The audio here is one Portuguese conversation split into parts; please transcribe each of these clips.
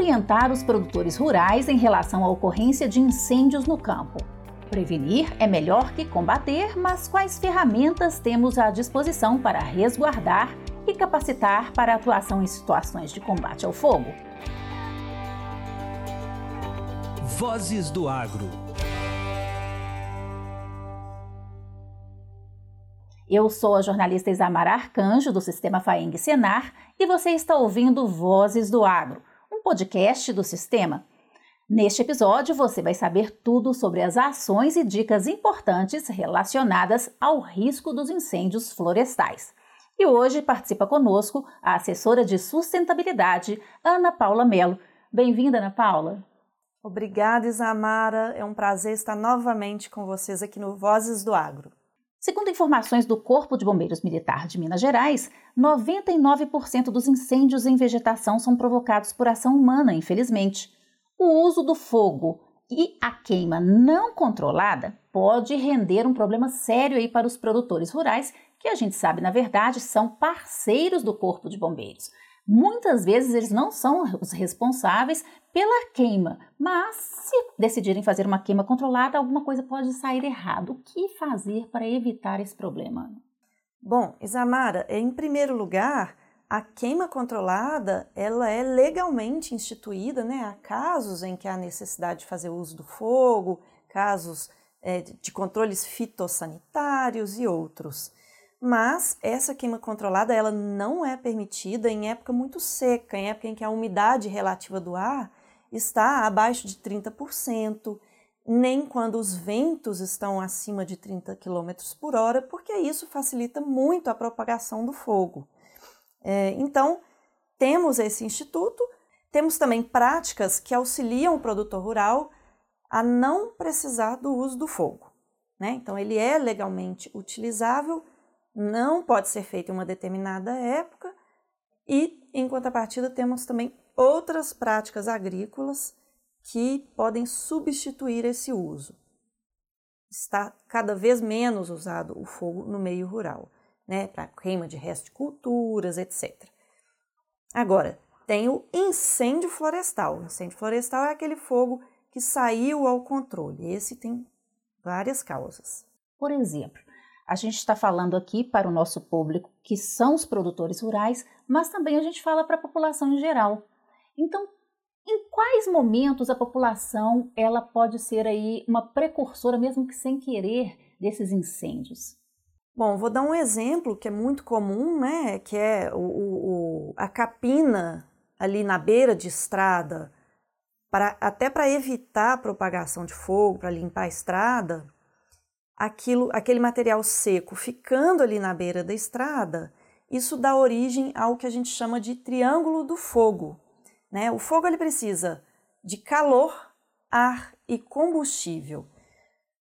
orientar os produtores rurais em relação à ocorrência de incêndios no campo. Prevenir é melhor que combater, mas quais ferramentas temos à disposição para resguardar e capacitar para atuação em situações de combate ao fogo? Vozes do Agro. Eu sou a jornalista Isamara Arcanjo, do Sistema FAENG Senar, e você está ouvindo Vozes do Agro, podcast do sistema. Neste episódio, você vai saber tudo sobre as ações e dicas importantes relacionadas ao risco dos incêndios florestais. E hoje participa conosco a assessora de sustentabilidade, Ana Paula Melo. Bem-vinda, Ana Paula. Obrigada, Isamara. É um prazer estar novamente com vocês aqui no Vozes do Agro. Segundo informações do Corpo de Bombeiros Militar de Minas Gerais, 99% dos incêndios em vegetação são provocados por ação humana, infelizmente. O uso do fogo e a queima não controlada pode render um problema sério aí para os produtores rurais, que a gente sabe, na verdade, são parceiros do Corpo de Bombeiros. Muitas vezes eles não são os responsáveis pela queima, mas se decidirem fazer uma queima controlada, alguma coisa pode sair errado. O que fazer para evitar esse problema? Bom, Isamara, em primeiro lugar, a queima controlada ela é legalmente instituída, né? Há casos em que há necessidade de fazer uso do fogo, casos é, de controles fitossanitários e outros. Mas essa queima controlada ela não é permitida em época muito seca, em época em que a umidade relativa do ar está abaixo de 30%, nem quando os ventos estão acima de 30 km por hora, porque isso facilita muito a propagação do fogo. É, então, temos esse instituto, temos também práticas que auxiliam o produtor rural a não precisar do uso do fogo. Né? Então, ele é legalmente utilizável, não pode ser feito em uma determinada época, e em contrapartida, temos também outras práticas agrícolas que podem substituir esse uso. Está cada vez menos usado o fogo no meio rural, né, para queima de restos de culturas, etc. Agora, tem o incêndio florestal. O incêndio florestal é aquele fogo que saiu ao controle. Esse tem várias causas. Por exemplo, a gente está falando aqui para o nosso público que são os produtores rurais, mas também a gente fala para a população em geral. Então, em quais momentos a população ela pode ser aí uma precursora, mesmo que sem querer, desses incêndios? Bom, vou dar um exemplo que é muito comum, né? Que é o, o a capina ali na beira de estrada, até para evitar a propagação de fogo, para limpar a estrada, aquilo, aquele material seco ficando ali na beira da estrada, isso dá origem ao que a gente chama de triângulo do fogo. Né? O fogo ele precisa de calor, ar e combustível.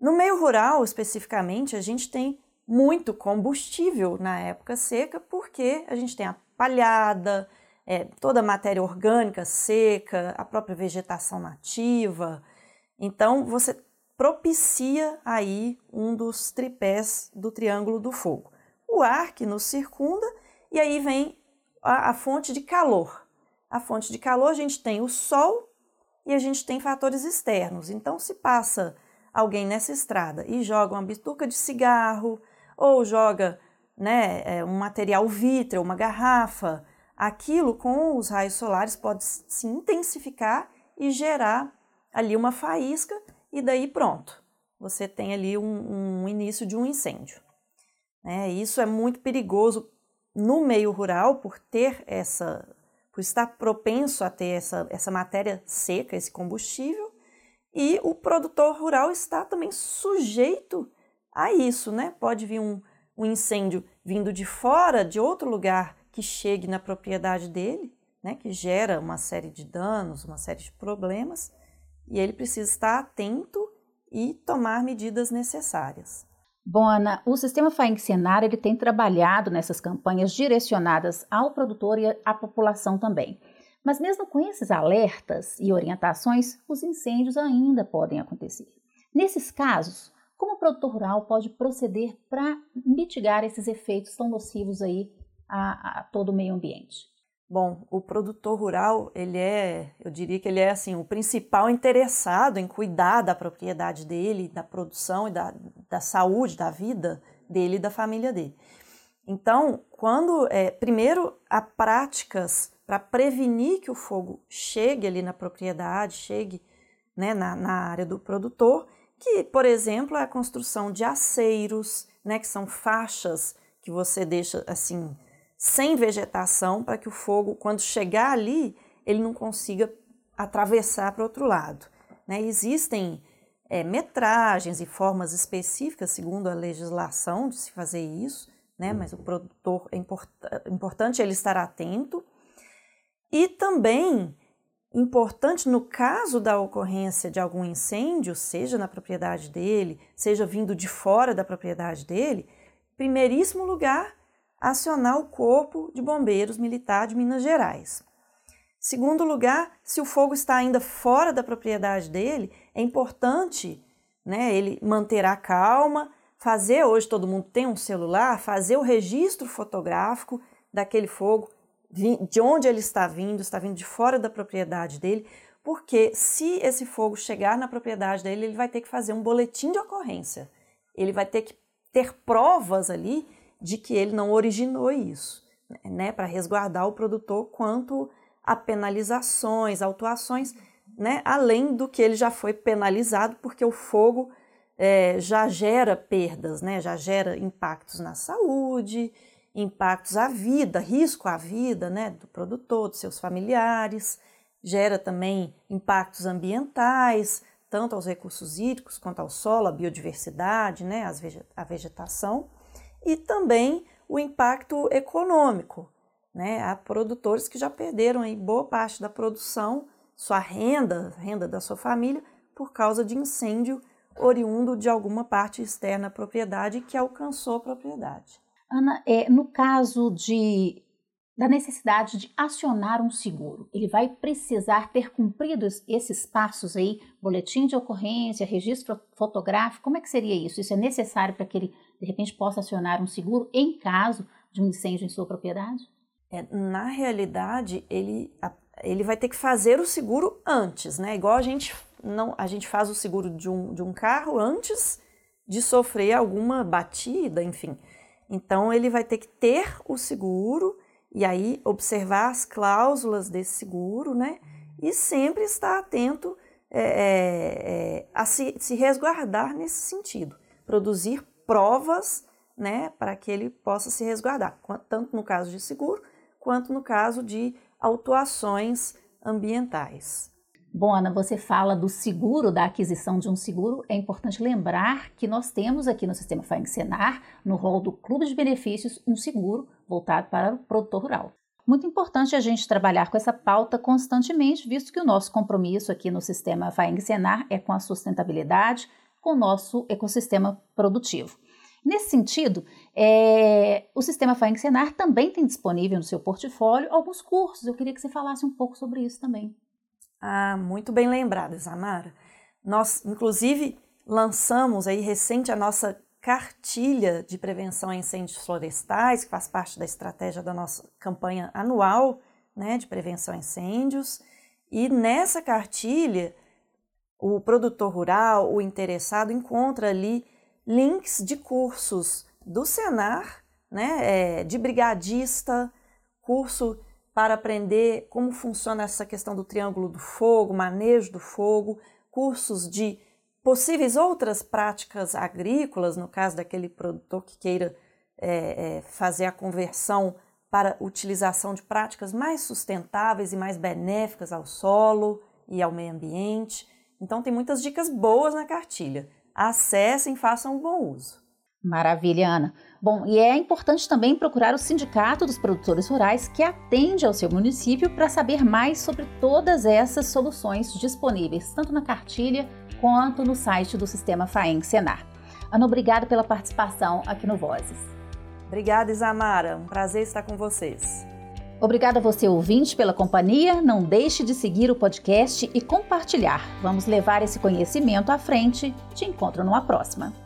No meio rural, especificamente, a gente tem muito combustível na época seca, porque a gente tem a palhada, é, toda a matéria orgânica seca, a própria vegetação nativa. Então, você propicia aí um dos tripés do triângulo do fogo. O ar que nos circunda, e aí vem a, a fonte de calor a fonte de calor, a gente tem o sol e a gente tem fatores externos. Então, se passa alguém nessa estrada e joga uma bituca de cigarro ou joga né, é, um material vítreo, uma garrafa, aquilo com os raios solares pode se intensificar e gerar ali uma faísca e daí pronto, você tem ali um, um início de um incêndio. É, isso é muito perigoso no meio rural por ter essa por estar propenso a ter essa, essa matéria seca, esse combustível, e o produtor rural está também sujeito a isso, né? Pode vir um, um incêndio vindo de fora, de outro lugar, que chegue na propriedade dele, né? Que gera uma série de danos, uma série de problemas, e ele precisa estar atento e tomar medidas necessárias. Bom, Ana, o sistema FAENG Senar ele tem trabalhado nessas campanhas direcionadas ao produtor e à população também. Mas mesmo com esses alertas e orientações, os incêndios ainda podem acontecer. Nesses casos, como o produtor rural pode proceder para mitigar esses efeitos tão nocivos aí a, a todo o meio ambiente? Bom, o produtor rural, ele é, eu diria que ele é assim, o principal interessado em cuidar da propriedade dele, da produção e da, da saúde, da vida dele e da família dele. Então, quando, é, primeiro, há práticas para prevenir que o fogo chegue ali na propriedade, chegue né, na, na área do produtor, que, por exemplo, é a construção de aceiros, né, que são faixas que você deixa assim sem vegetação para que o fogo, quando chegar ali, ele não consiga atravessar para o outro lado. Né? Existem é, metragens e formas específicas, segundo a legislação, de se fazer isso, né? mas o produtor é import importante ele estar atento. E também importante no caso da ocorrência de algum incêndio, seja na propriedade dele, seja vindo de fora da propriedade dele, primeiríssimo lugar, acionar o Corpo de Bombeiros Militar de Minas Gerais. Segundo lugar, se o fogo está ainda fora da propriedade dele, é importante né, ele manter a calma, fazer, hoje todo mundo tem um celular, fazer o registro fotográfico daquele fogo, de onde ele está vindo, está vindo de fora da propriedade dele, porque se esse fogo chegar na propriedade dele, ele vai ter que fazer um boletim de ocorrência. Ele vai ter que ter provas ali de que ele não originou isso, né, para resguardar o produtor quanto a penalizações, autuações, né, além do que ele já foi penalizado, porque o fogo é, já gera perdas, né, já gera impactos na saúde, impactos à vida, risco à vida né, do produtor, dos seus familiares, gera também impactos ambientais, tanto aos recursos hídricos quanto ao solo, à biodiversidade, né, a vegetação, e também o impacto econômico. Né? Há produtores que já perderam aí boa parte da produção, sua renda, renda da sua família, por causa de incêndio oriundo de alguma parte externa à propriedade que alcançou a propriedade. Ana, é, no caso de, da necessidade de acionar um seguro, ele vai precisar ter cumprido esses passos aí, boletim de ocorrência, registro fotográfico, como é que seria isso? Isso é necessário para que ele, de repente, possa acionar um seguro em caso de um incêndio em sua propriedade? É, na realidade, ele, ele vai ter que fazer o seguro antes, né? Igual a gente não, a gente faz o seguro de um, de um carro antes de sofrer alguma batida, enfim. Então ele vai ter que ter o seguro e aí observar as cláusulas desse seguro, né? E sempre estar atento é, é, é, a se, se resguardar nesse sentido, produzir provas, né, para que ele possa se resguardar, tanto no caso de seguro quanto no caso de autuações ambientais. Bom, Ana, você fala do seguro, da aquisição de um seguro. É importante lembrar que nós temos aqui no Sistema FAENG Senar, no rol do Clube de Benefícios, um seguro voltado para o produtor rural. Muito importante a gente trabalhar com essa pauta constantemente, visto que o nosso compromisso aqui no Sistema FAENG Senar é com a sustentabilidade, com o nosso ecossistema produtivo. Nesse sentido, é, o Sistema FAENG Senar também tem disponível no seu portfólio alguns cursos. Eu queria que você falasse um pouco sobre isso também. Ah, muito bem lembrado, Isamara. Nós, inclusive, lançamos aí recente a nossa cartilha de prevenção a incêndios florestais, que faz parte da estratégia da nossa campanha anual né, de prevenção a incêndios. E nessa cartilha, o produtor rural, o interessado, encontra ali links de cursos do Senar, né, é, de brigadista, curso para aprender como funciona essa questão do triângulo do fogo, manejo do fogo, cursos de possíveis outras práticas agrícolas, no caso daquele produtor que queira é, é, fazer a conversão para utilização de práticas mais sustentáveis e mais benéficas ao solo e ao meio ambiente. Então, tem muitas dicas boas na cartilha. Acessem, façam um bom uso. Maravilha, Ana. Bom, e é importante também procurar o Sindicato dos Produtores Rurais que atende ao seu município para saber mais sobre todas essas soluções disponíveis, tanto na cartilha quanto no site do Sistema FAENG Senar. Ana, obrigada pela participação aqui no Vozes. Obrigada, Isamara. Um prazer estar com vocês. Obrigada a você, ouvinte, pela companhia. Não deixe de seguir o podcast e compartilhar. Vamos levar esse conhecimento à frente. Te encontro numa próxima.